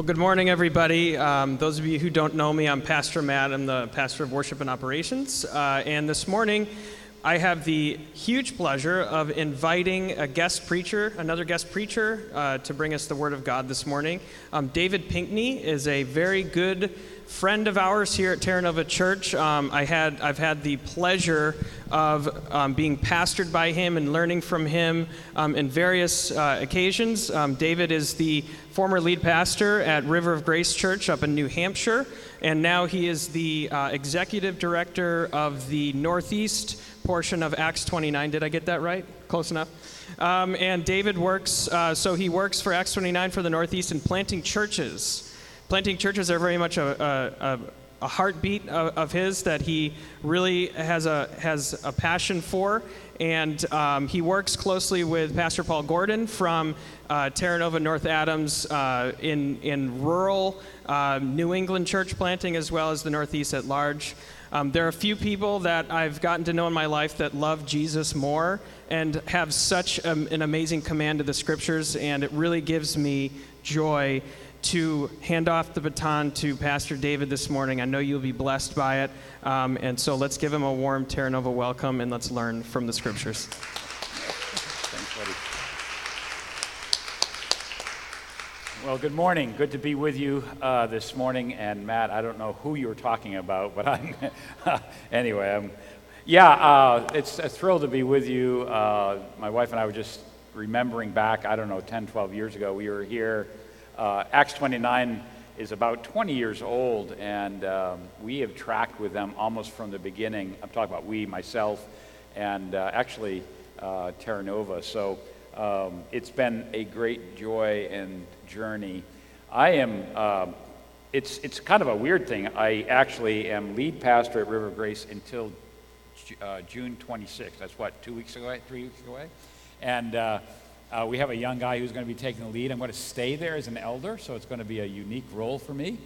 Well, good morning, everybody. Um, those of you who don't know me, I'm Pastor Matt. I'm the pastor of worship and operations. Uh, and this morning, I have the huge pleasure of inviting a guest preacher, another guest preacher, uh, to bring us the Word of God this morning. Um, David Pinckney is a very good friend of ours here at Terra Nova Church. Um, I had, I've had the pleasure of um, being pastored by him and learning from him um, in various uh, occasions. Um, David is the former lead pastor at River of Grace Church up in New Hampshire, and now he is the uh, executive director of the Northeast portion of Acts 29. Did I get that right? Close enough. Um, and David works, uh, so he works for Acts 29 for the Northeast in planting churches. Planting churches are very much a, a, a heartbeat of, his that he really has a, has a passion for. And um, he works closely with Pastor Paul Gordon from uh, Terra Nova North Adams uh, in, in rural uh, New England church planting as well as the Northeast at large. Um, there are a few people that I've gotten to know in my life that love Jesus more and have such um, an amazing command of the scriptures, and it really gives me joy to hand off the baton to Pastor David this morning. I know you'll be blessed by it. Um, and so let's give him a warm Terra Nova welcome and let's learn from the scriptures. Thanks, buddy. Well, good morning. Good to be with you uh, this morning. And Matt, I don't know who you were talking about, but I'm anyway. I'm, yeah, uh, it's a thrill to be with you. Uh, my wife and I were just remembering back. I don't know, 10, 12 years ago. We were here uh, Acts 29 is about 20 years old, and um, we have tracked with them almost from the beginning. I'm talking about we, myself, and uh, actually uh, Terra Nova. So um, it's been a great joy and journey. I am. Um, it's it's kind of a weird thing. I actually am lead pastor at River Grace until uh, June 26th. That's what two weeks away, three weeks away, and uh, uh, we have a young guy who's going to be taking the lead. I'm going to stay there as an elder, so it's going to be a unique role for me.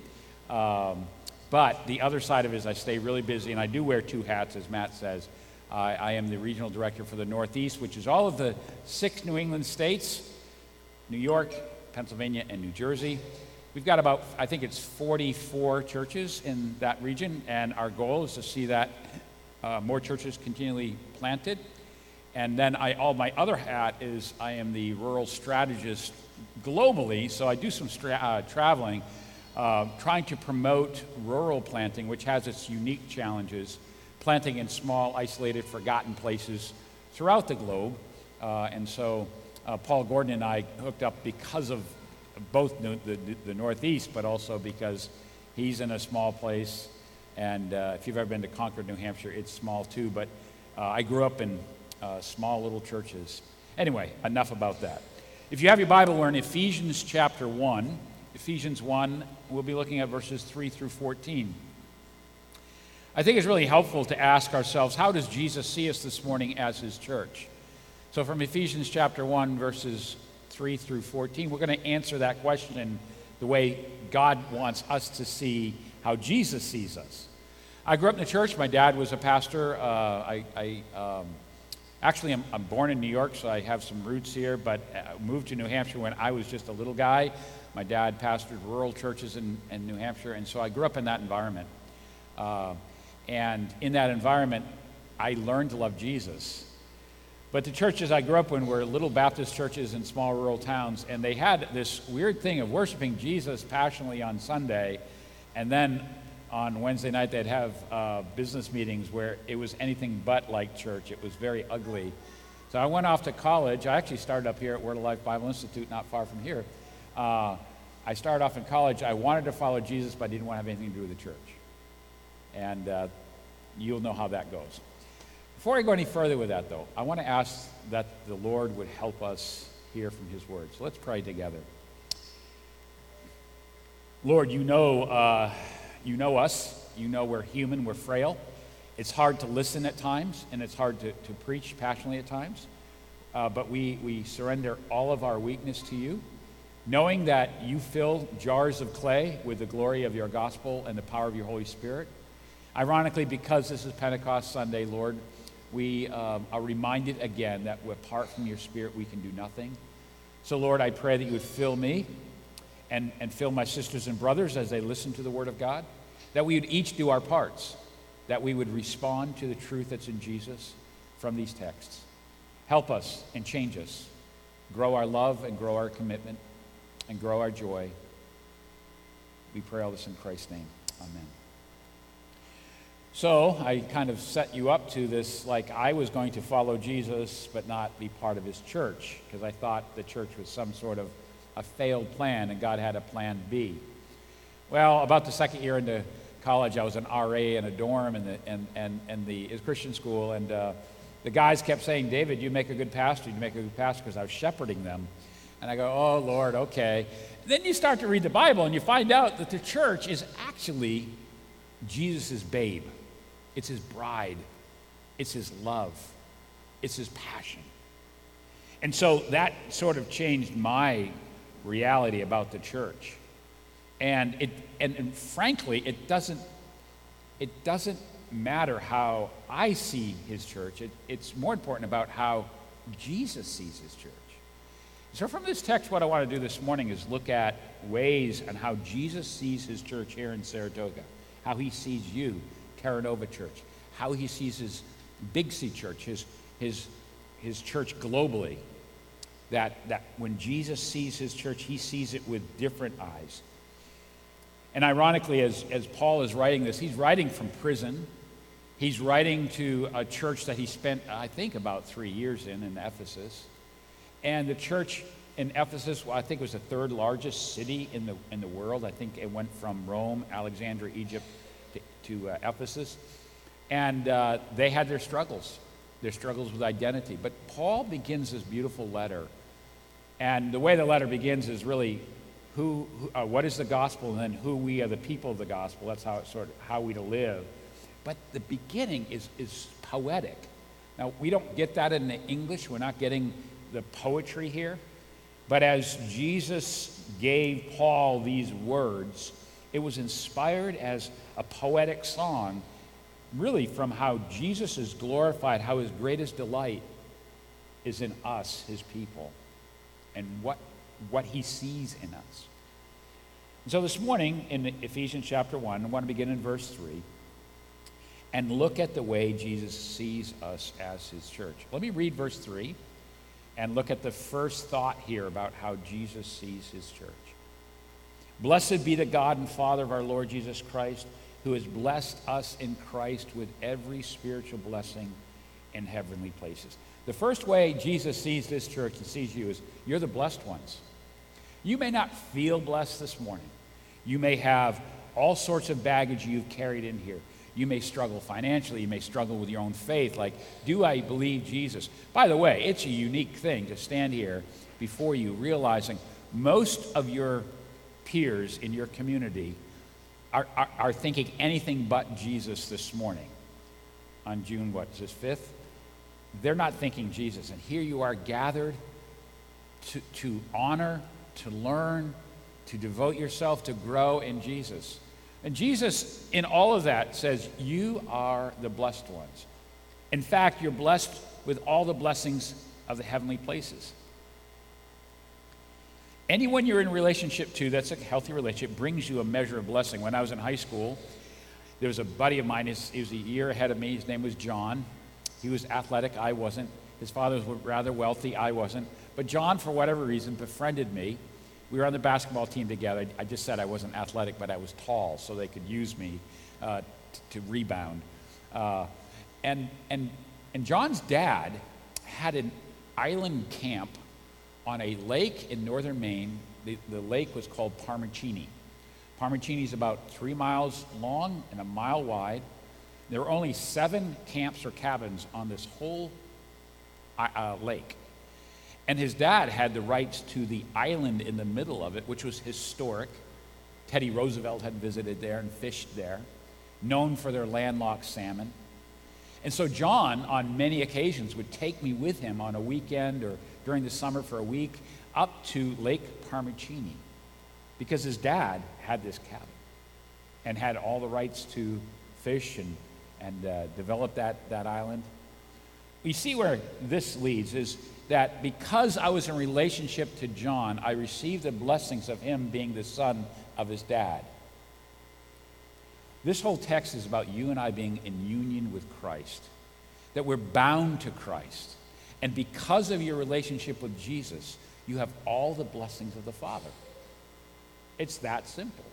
Um, but the other side of it is I stay really busy, and I do wear two hats, as Matt says. I, I am the regional director for the Northeast, which is all of the six New England states New York, Pennsylvania, and New Jersey. We've got about, I think it's 44 churches in that region, and our goal is to see that uh, more churches continually planted. And then I, all my other hat is I am the rural strategist globally, so I do some stra- uh, traveling, uh, trying to promote rural planting, which has its unique challenges, planting in small, isolated, forgotten places throughout the globe. Uh, and so uh, Paul Gordon and I hooked up because of both the, the, the, Northeast, but also because he's in a small place. And uh, if you've ever been to Concord, New Hampshire, it's small too. But uh, I grew up in uh, small little churches. Anyway, enough about that. If you have your Bible, we're in Ephesians chapter 1. Ephesians 1, we'll be looking at verses 3 through 14. I think it's really helpful to ask ourselves how does Jesus see us this morning as his church? So, from Ephesians chapter 1, verses 3 through 14, we're going to answer that question the way God wants us to see how Jesus sees us. I grew up in the church. My dad was a pastor. Uh, I, I um, Actually, I'm, I'm, born in New York, so I have some roots here, but uh, moved to New Hampshire when I was just a little guy. My dad pastored rural churches in, in New Hampshire, and so I grew up in that environment. Uh, and in that environment, I learned to love Jesus. But the churches I grew up in were little Baptist churches in small rural towns, and they had this weird thing of worshiping Jesus passionately on Sunday, and then on Wednesday night, they'd have uh, business meetings where it was anything but like church. It was very ugly. So I went off to college. I actually started up here at Word of Life Bible Institute, not far from here. Uh, I started off in college. I wanted to follow Jesus, but I didn't want to have anything to do with the church. And uh, you'll know how that goes. Before I go any further with that, though, I want to ask that the Lord would help us hear from His Word. So let's pray together. Lord, you know uh, you know us. You know we're human, we're frail. It's hard to listen at times, and it's hard to, to preach passionately at times. Uh, but we, we surrender all of our weakness to you, knowing that you fill jars of clay with the glory of your gospel and the power of your Holy Spirit. Ironically, because this is Pentecost Sunday, Lord, we um, are reminded again that apart from your Spirit, we can do nothing. So, Lord, I pray that you would fill me and, and fill my sisters and brothers as they listen to the Word of God. That we would each do our parts, that we would respond to the truth that's in Jesus from these texts. Help us and change us. Grow our love and grow our commitment and grow our joy. We pray all this in Christ's name. Amen. So I kind of set you up to this like I was going to follow Jesus but not be part of his church because I thought the church was some sort of a failed plan and God had a plan B. Well, about the second year into college, I was an RA in a dorm in the, in, in, in the Christian school, and uh, the guys kept saying, David, you make a good pastor, you make a good pastor, because I was shepherding them. And I go, oh, Lord, okay. Then you start to read the Bible and you find out that the church is actually Jesus' babe. It's his bride, it's his love, it's his passion. And so that sort of changed my reality about the church. And, it, and, and frankly, it doesn't, it doesn't matter how I see his church. It, it's more important about how Jesus sees his church. So, from this text, what I want to do this morning is look at ways and how Jesus sees his church here in Saratoga, how he sees you, Terra Nova Church, how he sees his Big C church, his, his, his church globally. That, that when Jesus sees his church, he sees it with different eyes. And ironically, as, as Paul is writing this, he's writing from prison. He's writing to a church that he spent, I think, about three years in, in Ephesus. And the church in Ephesus, I think, it was the third largest city in the, in the world. I think it went from Rome, Alexandria, Egypt, to, to uh, Ephesus. And uh, they had their struggles, their struggles with identity. But Paul begins this beautiful letter. And the way the letter begins is really who, who uh, what is the gospel, and then who we are the people of the gospel. That's how it's sort of how we to live. But the beginning is, is poetic. Now, we don't get that in the English. We're not getting the poetry here. But as Jesus gave Paul these words, it was inspired as a poetic song, really from how Jesus is glorified, how his greatest delight is in us, his people, and what, what he sees in us. And so this morning in Ephesians chapter 1, I want to begin in verse 3 and look at the way Jesus sees us as his church. Let me read verse 3 and look at the first thought here about how Jesus sees his church. Blessed be the God and Father of our Lord Jesus Christ, who has blessed us in Christ with every spiritual blessing in heavenly places. The first way Jesus sees this church and sees you is you're the blessed ones. You may not feel blessed this morning. You may have all sorts of baggage you've carried in here. You may struggle financially. You may struggle with your own faith. Like, do I believe Jesus? By the way, it's a unique thing to stand here before you realizing most of your peers in your community are, are, are thinking anything but Jesus this morning on June, what is this, 5th? They're not thinking Jesus. And here you are gathered to, to honor, to learn, to devote yourself, to grow in Jesus. And Jesus, in all of that, says, You are the blessed ones. In fact, you're blessed with all the blessings of the heavenly places. Anyone you're in relationship to that's a healthy relationship brings you a measure of blessing. When I was in high school, there was a buddy of mine, he was a year ahead of me. His name was John. He was athletic, I wasn't. His father was rather wealthy, I wasn't. But John, for whatever reason, befriended me we were on the basketball team together. I just said I wasn't athletic, but I was tall, so they could use me uh, to rebound. Uh, and, and, and John's dad had an island camp on a lake in northern Maine. The, the lake was called Parmachenee. Parmachenee is about three miles long and a mile wide. There were only seven camps or cabins on this whole uh, lake. And his dad had the rights to the island in the middle of it, which was historic. Teddy Roosevelt had visited there and fished there, known for their landlocked salmon. And so John, on many occasions, would take me with him on a weekend or during the summer for a week up to Lake Parmachenee because his dad had this cabin and had all the rights to fish and, and uh, develop that, that island. we see where this leads is that because I was in relationship to John, I received the blessings of him being the son of his dad. This whole text is about you and I being in union with Christ, that we're bound to Christ. And because of your relationship with Jesus, you have all the blessings of the Father. It's that simple.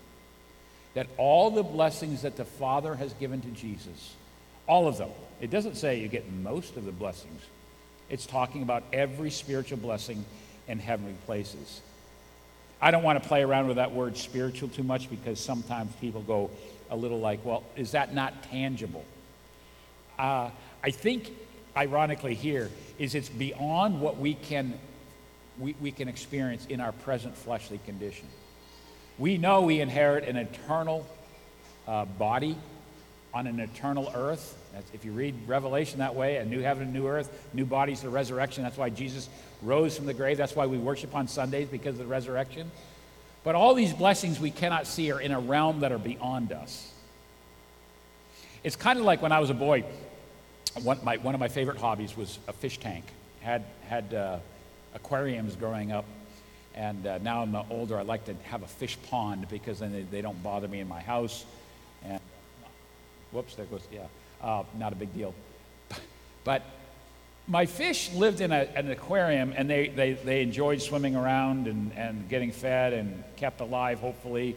That all the blessings that the Father has given to Jesus, all of them, it doesn't say you get most of the blessings. It's talking about every spiritual blessing in heavenly places. I don't want to play around with that word spiritual too much because sometimes people go a little like, well, is that not tangible? Uh, I think, ironically, here is it's beyond what we can, we, we can experience in our present fleshly condition. We know we inherit an eternal uh, body on an eternal earth. That's, if you read Revelation that way, a new heaven and new earth, new bodies, the resurrection. That's why Jesus rose from the grave. That's why we worship on Sundays because of the resurrection. But all these blessings we cannot see are in a realm that are beyond us. It's kind of like when I was a boy, one, my, one of my favorite hobbies was a fish tank. Had, had uh, aquariums growing up. And uh, now I'm older, I like to have a fish pond because then they, they don't bother me in my house. And whoops, there goes, yeah, uh, not a big deal. But my fish lived in a, an aquarium and they, they, they enjoyed swimming around and, and getting fed and kept alive, hopefully.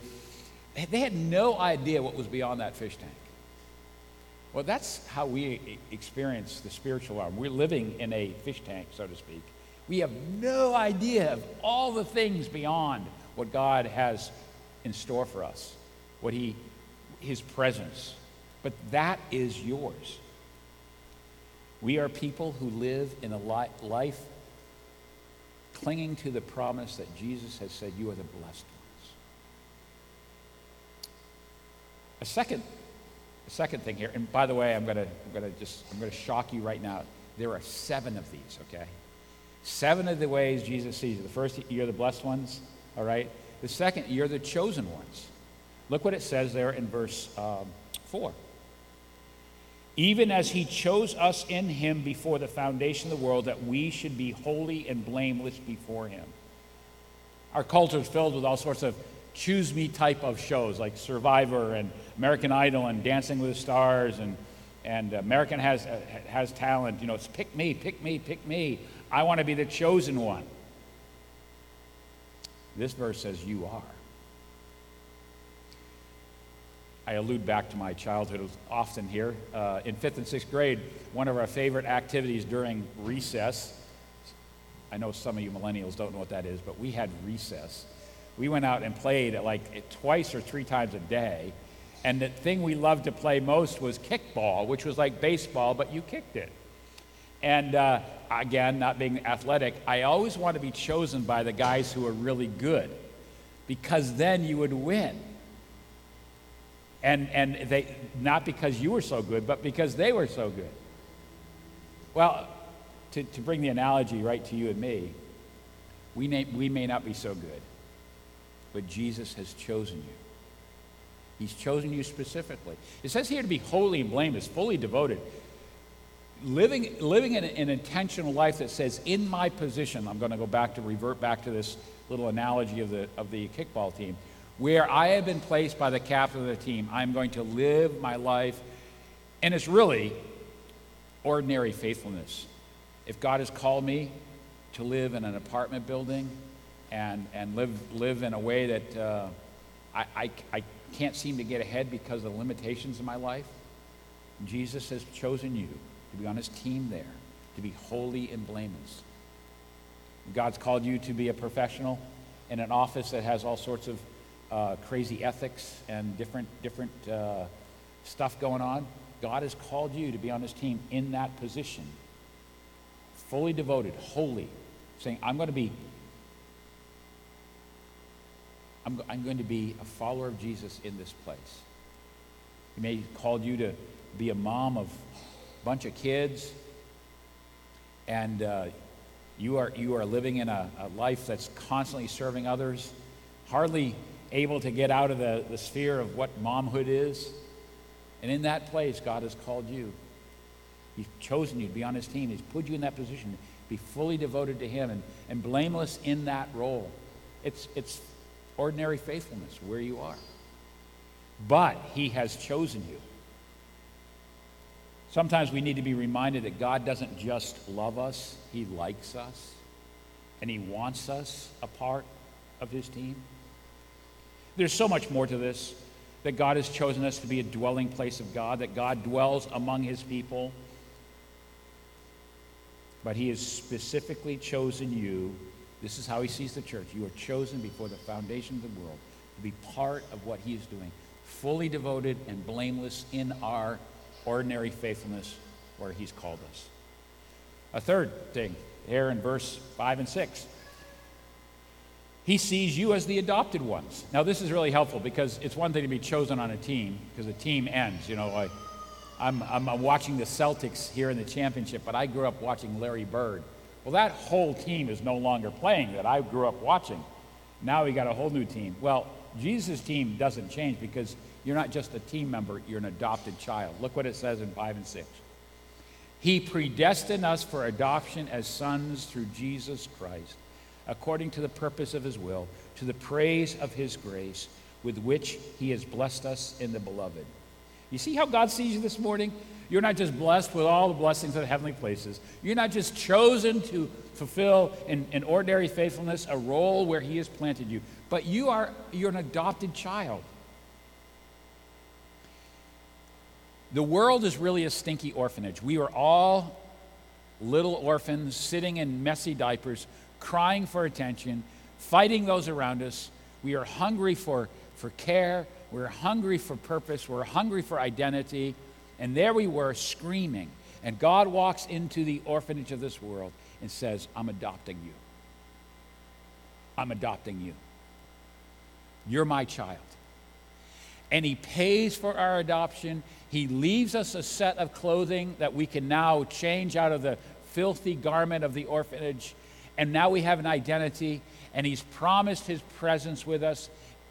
They had no idea what was beyond that fish tank. Well, that's how we experience the spiritual realm. We're living in a fish tank, so to speak. We have no idea of all the things beyond what God has in store for us, what He, His presence. But that is yours. We are people who live in a life clinging to the promise that Jesus has said, You are the blessed ones. A second, a second thing here, and by the way, I'm gonna, I'm gonna just I'm gonna shock you right now. There are seven of these, okay? Seven of the ways Jesus sees you. The first, you're the blessed ones, all right? The second, you're the chosen ones. Look what it says there in verse um, 4 even as he chose us in him before the foundation of the world, that we should be holy and blameless before him. Our culture is filled with all sorts of choose me type of shows like Survivor and American Idol and Dancing with the Stars and, and American has, has Talent. You know, it's pick me, pick me, pick me. I want to be the chosen one. This verse says, You are. I allude back to my childhood It was often here. Uh, in fifth and sixth grade, one of our favorite activities during recess, I know some of you millennials don't know what that is, but we had recess. We went out and played like twice or three times a day. And the thing we loved to play most was kickball, which was like baseball, but you kicked it. And uh, again, not being athletic, I always wanted to be chosen by the guys who are really good because then you would win. And, and they, not because you were so good, but because they were so good. Well, to, to bring the analogy right to you and me, we may, we may not be so good, but Jesus has chosen you. He's chosen you specifically. It says here to be holy and blameless, fully devoted. Living, living an, an intentional life that says, in my position, I'm going to go back to revert back to this little analogy of the, of the kickball team where I have been placed by the captain of the team, I'm going to live my life. And it's really ordinary faithfulness. If God has called me to live in an apartment building and, and live, live in a way that uh, I, I, I can't seem to get ahead because of the limitations of my life, Jesus has chosen you to be on his team there, to be holy and blameless. God's called you to be a professional in an office that has all sorts of uh, crazy ethics and different, different uh, stuff going on. God has called you to be on his team in that position, fully devoted, holy, saying, I'm going to be. I'm, I'm going to be a follower of Jesus in this place. He may have called you to be a mom of a bunch of kids, and uh, you, are, you are living in a, a life that's constantly serving others, hardly able to get out of the, the sphere of what momhood is. And in that place, God has called you. He's chosen you to be on his team. He's put you in that position to be fully devoted to him and, and blameless in that role. It's, it's ordinary faithfulness where you are. But he has chosen you. Sometimes we need to be reminded that God doesn't just love us, he likes us, and he wants us a part of his team. There's so much more to this that God has chosen us to be a dwelling place of God, that God dwells among his people. But he has specifically chosen you. This is how he sees the church. You are chosen before the foundation of the world to be part of what he is doing, fully devoted and blameless in our ordinary faithfulness where he's called us. A third thing here in verse 5 and 6 he sees you as the adopted ones. Now, this is really helpful because it's one thing to be chosen on a team because the team ends. You know, I'm, I'm watching the Celtics here in the championship, but I grew up watching Larry Bird. Well, that whole team is no longer playing that I grew up watching. Now we got a whole new team. Well, Jesus' team doesn't change because you're not just a team member, you're an adopted child. Look what it says in 5 and 6. He predestined us for adoption as sons through Jesus Christ according to the purpose of his will, to the praise of his grace, with which he has blessed us in the beloved. You see how God sees you this morning? You're not just blessed with all the blessings of the heavenly places. You're not just chosen to fulfill in, in ordinary faithfulness a role where he has planted you, but you are you're an adopted child. The world is really a stinky orphanage. We are all little orphans sitting in messy diapers crying for attention, fighting those around us. We are hungry for, for care. We're hungry for purpose. We're hungry for identity. And there we were screaming. And God walks into the orphanage of this world and says, I'm adopting you. I'm adopting you. You're my child. And He pays for our adoption. He leaves us a set of clothing that we can now change out of the filthy garment of the orphanage and now we have an identity, and He's promised His presence with us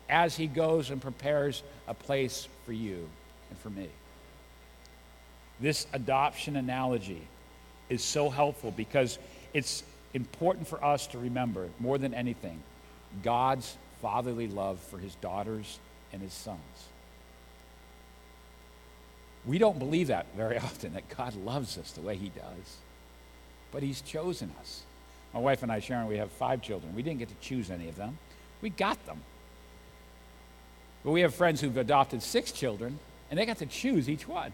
as He goes and prepares a place for you and for me. This adoption analogy is so helpful because it's important for us to remember, more than anything, God's fatherly love for His daughters and His sons. We don't believe that very often, that God loves us the way He does, but He's chosen us. My wife and I, Sharon, we have five children. We didn't get to choose any of them, we got them. But we have friends who've adopted six children, and they got to choose each one.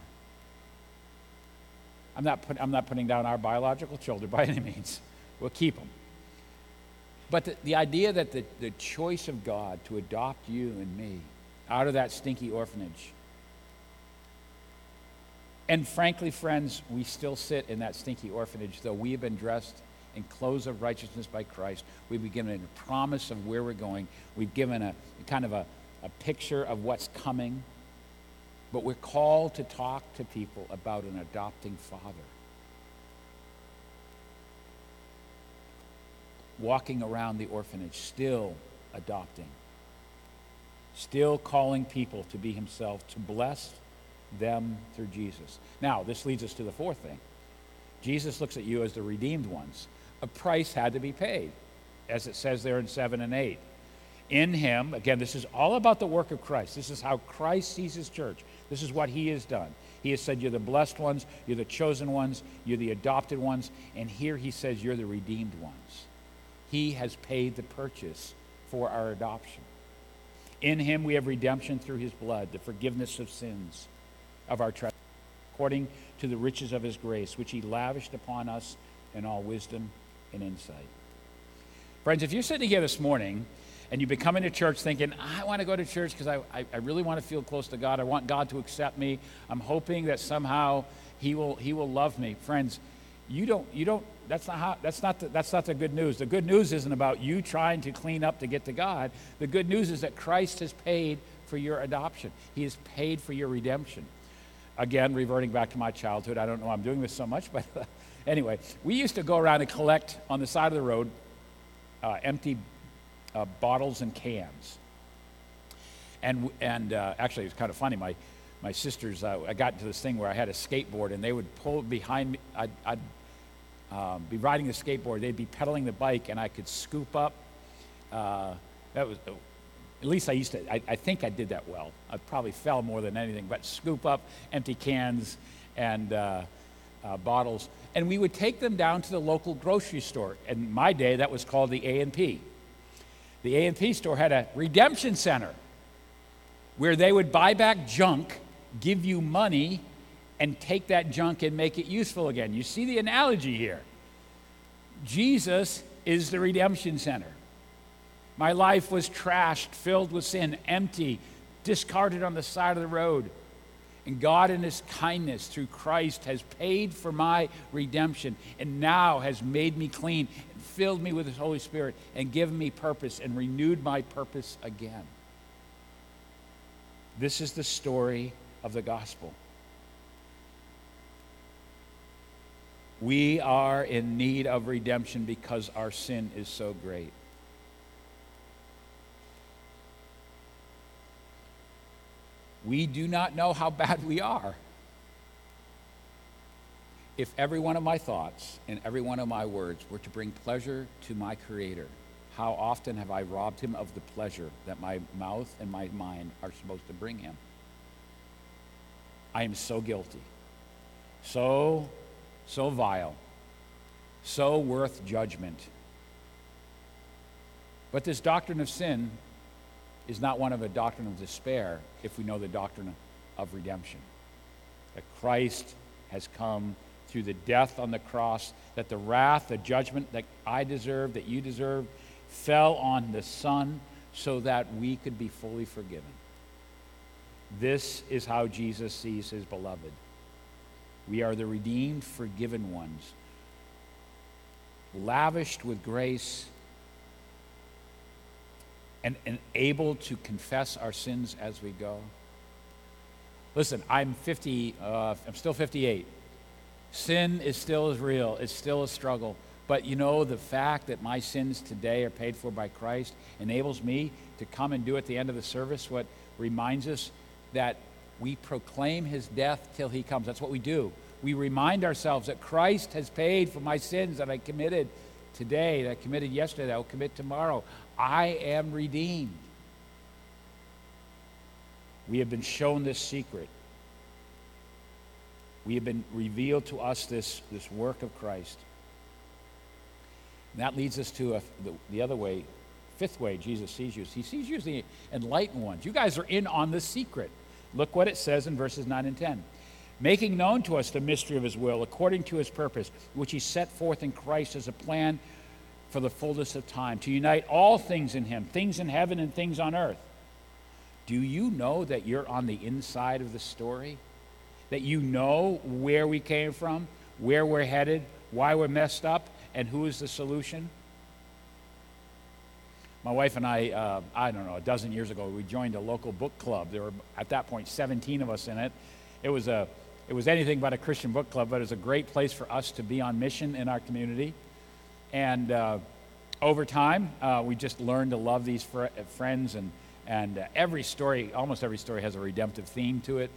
I'm not, put, I'm not putting down our biological children by any means. We'll keep them. But the, the idea that the, the choice of God to adopt you and me out of that stinky orphanage, and frankly, friends, we still sit in that stinky orphanage, though we have been dressed and clothes of righteousness by Christ. We've been given a promise of where we're going. We've given a kind of a, a picture of what's coming. But we're called to talk to people about an adopting father. Walking around the orphanage, still adopting, still calling people to be himself, to bless them through Jesus. Now, this leads us to the fourth thing. Jesus looks at you as the redeemed ones a price had to be paid, as it says there in 7 and 8. In him, again, this is all about the work of Christ. This is how Christ sees his church. This is what he has done. He has said, You're the blessed ones, you're the chosen ones, you're the adopted ones, and here he says, You're the redeemed ones. He has paid the purchase for our adoption. In him we have redemption through his blood, the forgiveness of sins of our trespasses, according to the riches of his grace, which he lavished upon us in all wisdom and insight. Friends, if you're sitting here this morning and you've been coming to church thinking, I want to go to church because I, I, I, really want to feel close to God, I want God to accept me, I'm hoping that somehow He will, he will love me. Friends, you don't, you don't, that's not, how, that's, not the, that's not the good news. The good news isn't about you trying to clean up to get to God. The good news is that Christ has paid for your adoption, He has paid for your redemption. Again, reverting back to my childhood, I don't know I'm doing this so much, but Anyway, we used to go around and collect on the side of the road uh, empty uh, bottles and cans. And, and uh, actually, it's kind of funny. My, my sisters, uh, I got into this thing where I had a skateboard and they would pull behind me. I'd, I'd um, be riding the skateboard, they'd be pedaling the bike, and I could scoop up. Uh, that was, at least I used to, I, I, think I did that well. I probably fell more than anything, but scoop up empty cans and uh, uh, bottles. And we would take them down to the local grocery store. In my day, that was called the A&P. The A&P store had a redemption center where they would buy back junk, give you money, and take that junk and make it useful again. You see the analogy here. Jesus is the redemption center. My life was trashed, filled with sin, empty, discarded on the side of the road. And God, in His kindness through Christ, has paid for my redemption and now has made me clean and filled me with His Holy Spirit and given me purpose and renewed my purpose again. This is the story of the gospel. We are in need of redemption because our sin is so great. We do not know how bad we are. If every one of my thoughts and every one of my words were to bring pleasure to my Creator, how often have I robbed him of the pleasure that my mouth and my mind are supposed to bring him? I am so guilty, so, so vile, so worth judgment. But this doctrine of sin is not one of a doctrine of despair if we know the doctrine of redemption. That Christ has come through the death on the cross, that the wrath, the judgment that I deserve, that you deserve, fell on the Son so that we could be fully forgiven. This is how Jesus sees his beloved. We are the redeemed, forgiven ones, lavished with grace and, and able to confess our sins as we go. Listen, I'm 50, uh, I'm still 58. Sin is still as real, it's still a struggle. But you know, the fact that my sins today are paid for by Christ enables me to come and do at the end of the service what reminds us that we proclaim his death till he comes. That's what we do. We remind ourselves that Christ has paid for my sins that I committed today, that committed yesterday, that I will commit tomorrow. I am redeemed. We have been shown this secret. We have been revealed to us this, this work of Christ. And that leads us to a, the, the other way, fifth way Jesus sees you. He sees you as the enlightened ones. You guys are in on the secret. Look what it says in verses 9 and 10. Making known to us the mystery of his will, according to his purpose, which he set forth in Christ as a plan for the fullness of time, to unite all things in him, things in heaven and things on earth. Do you know that you're on the inside of the story? That you know where we came from, where we're headed, why we're messed up, and who is the solution? My wife and I, uh, I don't know, a dozen years ago, we joined a local book club. There were, at that point, 17 of us in it. It was, a, it was anything but a Christian book club, but it was a great place for us to be on mission in our community. And uh, over time, uh, we just learned to love these fr- friends, and, and uh, every story, almost every story, has a redemptive theme to it.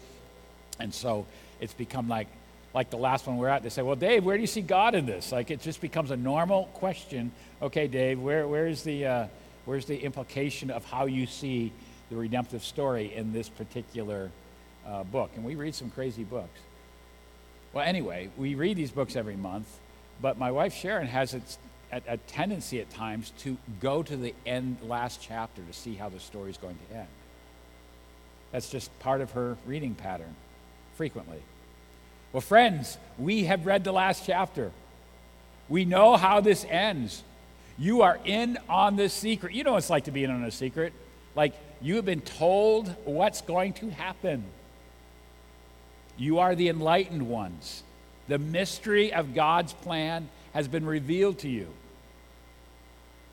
And so it's become like like the last one we're at, they say, Well, Dave, where do you see God in this? Like it just becomes a normal question. Okay, Dave, where, where's, the, uh, where's the implication of how you see the redemptive story in this particular uh, book? And we read some crazy books. Well, anyway, we read these books every month, but my wife Sharon has a, a tendency at times to go to the end, last chapter to see how the story is going to end. That's just part of her reading pattern frequently. Well, friends, we have read the last chapter. We know how this ends. You are in on this secret. You know what it's like to be in on a secret. Like you have been told what's going to happen. You are the enlightened ones. The mystery of God's plan has been revealed to you.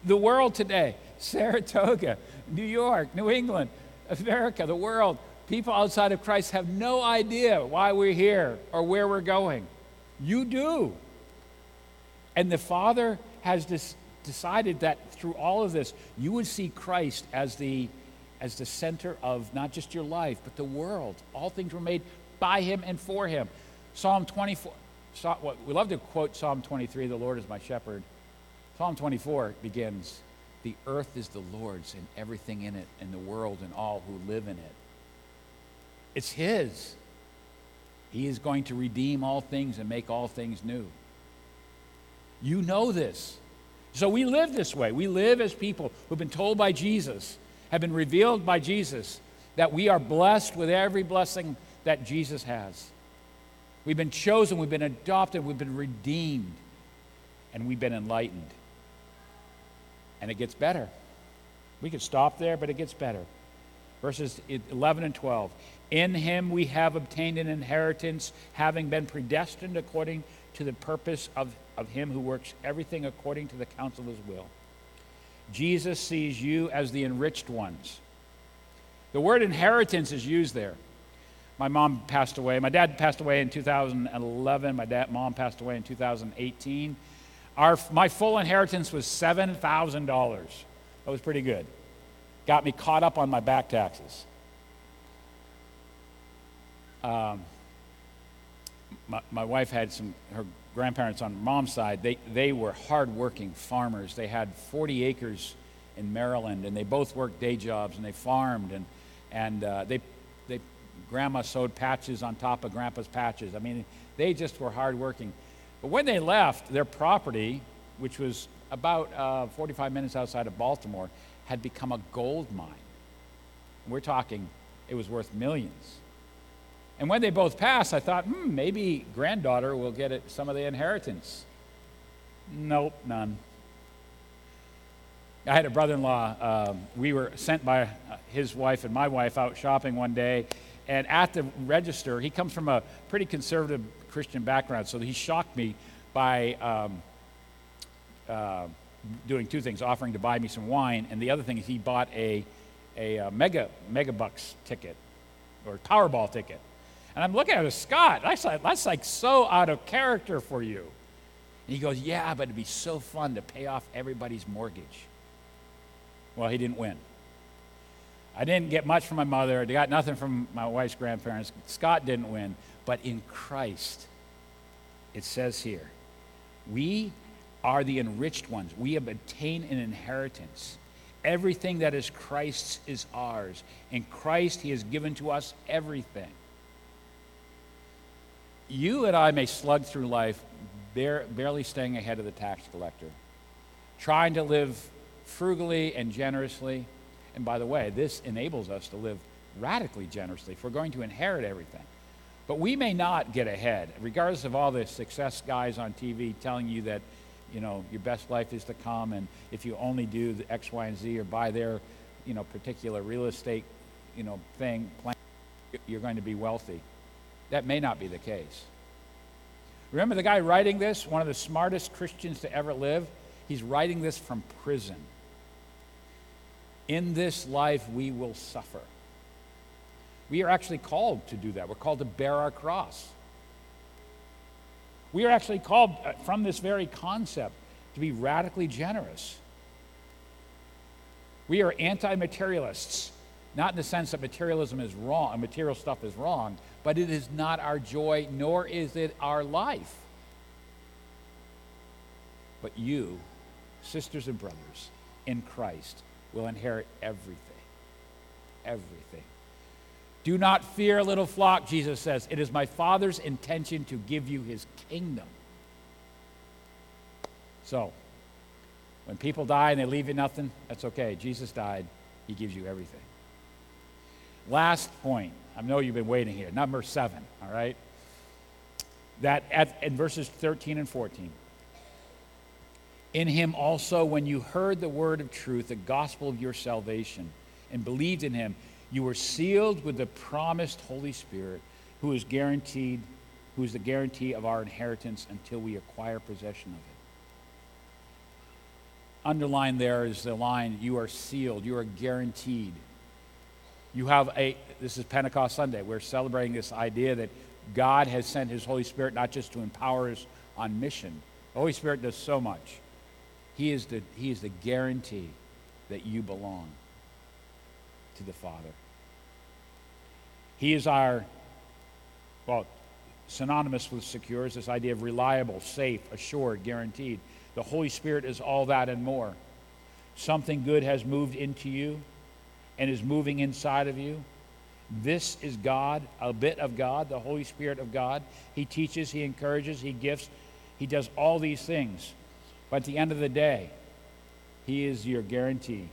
The world today, Saratoga, New York, New England, America, the world, People outside of Christ have no idea why we're here or where we're going. You do. And the Father has decided that through all of this, you would see Christ as the as the center of not just your life, but the world. All things were made by him and for him. Psalm 24, we love to quote Psalm 23, the Lord is my shepherd. Psalm 24 begins, The earth is the Lord's and everything in it, and the world and all who live in it. It's His. He is going to redeem all things and make all things new. You know this. So we live this way. We live as people who've been told by Jesus, have been revealed by Jesus, that we are blessed with every blessing that Jesus has. We've been chosen, we've been adopted, we've been redeemed, and we've been enlightened. And it gets better. We could stop there, but it gets better. Verses 11 and 12. In him we have obtained an inheritance, having been predestined according to the purpose of, of him who works everything according to the counsel of his will. Jesus sees you as the enriched ones. The word inheritance is used there. My mom passed away. My dad passed away in 2011. My dad, mom passed away in 2018. Our, my full inheritance was $7,000. That was pretty good. Got me caught up on my back taxes. Um, my, my wife had some, her grandparents on mom's side, they, they were hardworking farmers. They had 40 acres in Maryland, and they both worked day jobs, and they farmed, and, and uh, they, they, grandma sewed patches on top of grandpa's patches. I mean, they just were hardworking. But when they left, their property, which was about uh, 45 minutes outside of Baltimore, had become a gold mine. We're talking, it was worth millions. And when they both passed, I thought, hmm, maybe granddaughter will get it, some of the inheritance. Nope, none. I had a brother in law. Um, we were sent by uh, his wife and my wife out shopping one day. And at the register, he comes from a pretty conservative Christian background, so he shocked me by um, uh, doing two things offering to buy me some wine, and the other thing is he bought a, a, a uh, mega, mega bucks ticket or Powerball ticket. And I'm looking at it, Scott, that's like, that's like so out of character for you. And he goes, Yeah, but it'd be so fun to pay off everybody's mortgage. Well, he didn't win. I didn't get much from my mother. I got nothing from my wife's grandparents. Scott didn't win. But in Christ, it says here, we are the enriched ones. We have obtained an inheritance. Everything that is Christ's is ours. In Christ, He has given to us everything you and I may slug through life bare, barely staying ahead of the tax collector, trying to live frugally and generously. And by the way, this enables us to live radically generously if we're going to inherit everything. But we may not get ahead, regardless of all the success guys on TV telling you that, you know, your best life is to come, and if you only do the X, Y, and Z or buy their, you know, particular real estate, you know, thing, plan, you're going to be wealthy. That may not be the case. Remember the guy writing this, one of the smartest Christians to ever live? He's writing this from prison. In this life, we will suffer. We are actually called to do that. We're called to bear our cross. We are actually called uh, from this very concept to be radically generous. We are anti materialists. Not in the sense that materialism is wrong, and material stuff is wrong, but it is not our joy, nor is it our life. But you, sisters and brothers, in Christ, will inherit everything. Everything. Do not fear, little flock, Jesus says. It is my Father's intention to give you his kingdom. So, when people die and they leave you nothing, that's okay. Jesus died, he gives you everything. Last point. I know you've been waiting here. Number seven, all right? That at, in verses 13 and 14. In him also, when you heard the word of truth, the gospel of your salvation, and believed in him, you were sealed with the promised Holy Spirit, who is guaranteed, who is the guarantee of our inheritance until we acquire possession of it. Underlined there is the line, you are sealed, you are guaranteed. You have a, this is Pentecost Sunday. We're celebrating this idea that God has sent His Holy Spirit not just to empower us on mission. The Holy Spirit does so much. He is the, he is the guarantee that you belong to the Father. He is our, well, synonymous with secure is this idea of reliable, safe, assured, guaranteed. The Holy Spirit is all that and more. Something good has moved into you and is moving inside of you. This is God, a bit of God, the Holy Spirit of God. He teaches, He encourages, He gifts, He does all these things. But at the end of the day, He is your guarantee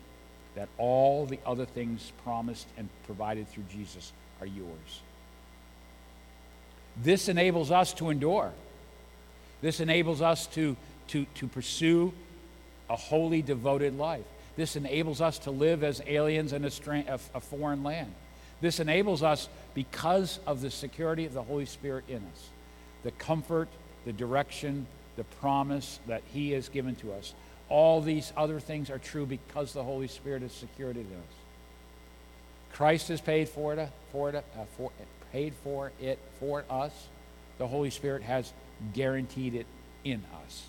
that all the other things promised and provided through Jesus are yours. This enables us to endure. This enables us to, to, to pursue a holy, devoted life. This enables us to live as aliens in a, stra- a, a foreign land. This enables us because of the security of the Holy Spirit in us, the comfort, the direction, the promise that He has given to us. All these other things are true because the Holy Spirit has secured it in us. Christ has paid for it, for it, uh, for, paid for it for us. The Holy Spirit has guaranteed it in us.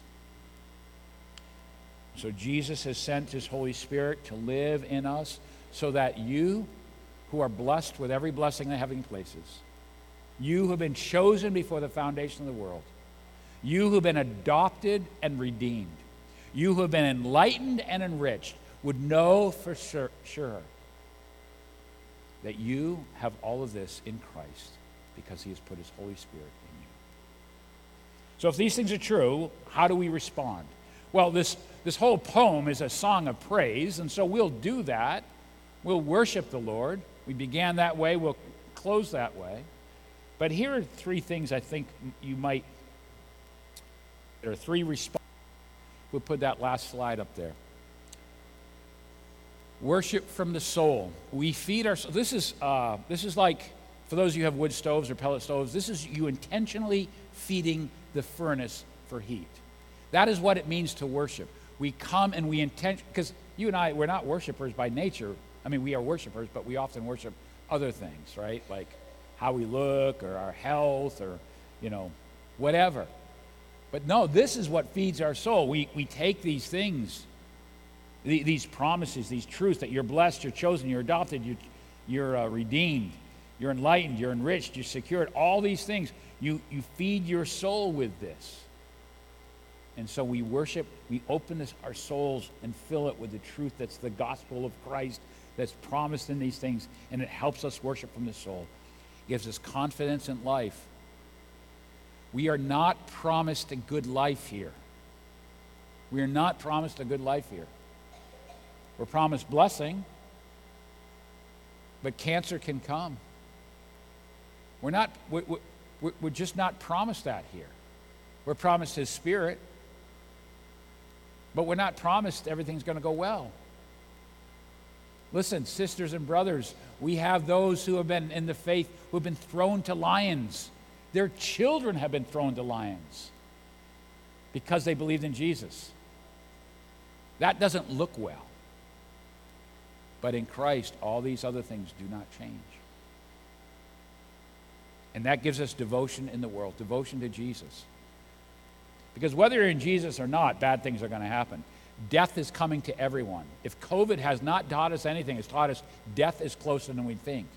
So Jesus has sent his Holy Spirit to live in us so that you, who are blessed with every blessing in the heavenly places, you who have been chosen before the foundation of the world, you who have been adopted and redeemed, you who have been enlightened and enriched, would know for sure, sure that you have all of this in Christ because he has put his Holy Spirit in you. So, if these things are true, how do we respond? Well, this, this whole poem is a song of praise, and so we'll do that. We'll worship the Lord. We began that way, we'll close that way. But here are three things I think you might, there are three responses. We'll put that last slide up there. Worship from the soul. We feed our. This is uh, this is like for those of you who have wood stoves or pellet stoves. This is you intentionally feeding the furnace for heat. That is what it means to worship. We come and we intend because you and I we're not worshipers by nature. I mean, we are worshipers, but we often worship other things, right? Like how we look or our health or you know whatever. But no, this is what feeds our soul. We we take these things these promises, these truths that you're blessed, you're chosen, you're adopted, you're, you're uh, redeemed, you're enlightened, you're enriched, you're secured, all these things. You, you feed your soul with this. And so we worship, we open this, our souls and fill it with the truth that's the gospel of Christ that's promised in these things, and it helps us worship from the soul. It gives us confidence in life. We are not promised a good life here. We are not promised a good life here. We're promised blessing, but cancer can come. We're not, we, we, we're just not promised that here. We're promised His Spirit, but we're not promised everything's going to go well. Listen, sisters and brothers, we have those who have been in the faith who have been thrown to lions. Their children have been thrown to lions because they believed in Jesus. That doesn't look well. But in Christ, all these other things do not change. And that gives us devotion in the world, devotion to Jesus. Because whether you're in Jesus or not, bad things are going to happen. Death is coming to everyone. If COVID has not taught us anything, it's taught us death is closer than we think.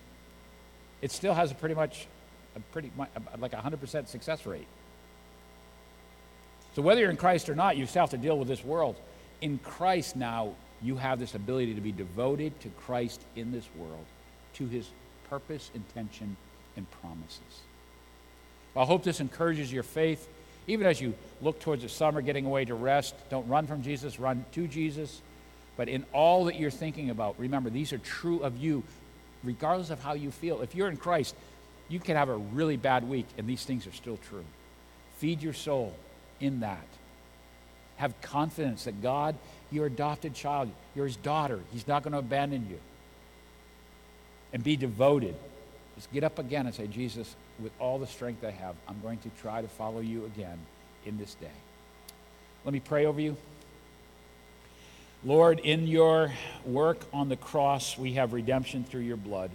It still has a pretty much, a pretty much like a 100% success rate. So whether you're in Christ or not, you still have to deal with this world. In Christ now, you have this ability to be devoted to Christ in this world, to his purpose, intention, and promises. Well, I hope this encourages your faith. Even as you look towards the summer, getting away to rest, don't run from Jesus, run to Jesus. But in all that you're thinking about, remember, these are true of you, regardless of how you feel. If you're in Christ, you can have a really bad week, and these things are still true. Feed your soul in that. Have confidence that God your adopted child. You're his daughter. He's not going to abandon you. And be devoted. Just get up again and say, Jesus, with all the strength I have, I'm going to try to follow you again in this day. Let me pray over you. Lord, in your work on the cross, we have redemption through your blood.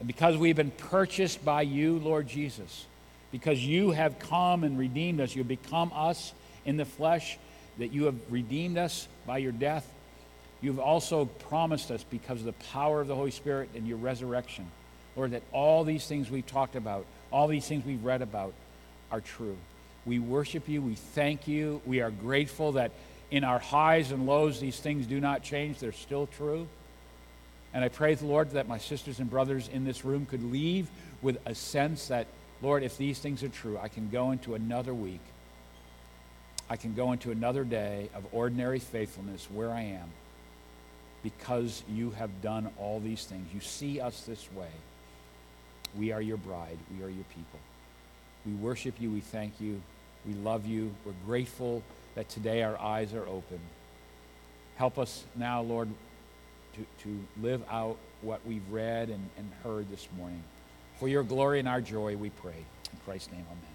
And because we've been purchased by you, Lord Jesus, because you have come and redeemed us, you have become us in the flesh, that you have redeemed us by your death. You've also promised us, because of the power of the Holy Spirit and your resurrection, Lord, that all these things we've talked about, all these things we've read about, are true. We worship you. We thank you. We are grateful that in our highs and lows, these things do not change. They're still true. And I pray, the Lord, that my sisters and brothers in this room could leave with a sense that, Lord, if these things are true, I can go into another week. I can go into another day of ordinary faithfulness where I am because you have done all these things. You see us this way. We are your bride, we are your people. We worship you, we thank you, we love you. We're grateful that today our eyes are open. Help us now, Lord, to, to live out what we've read and, and heard this morning. For your glory and our joy, we pray. In Christ's name, amen.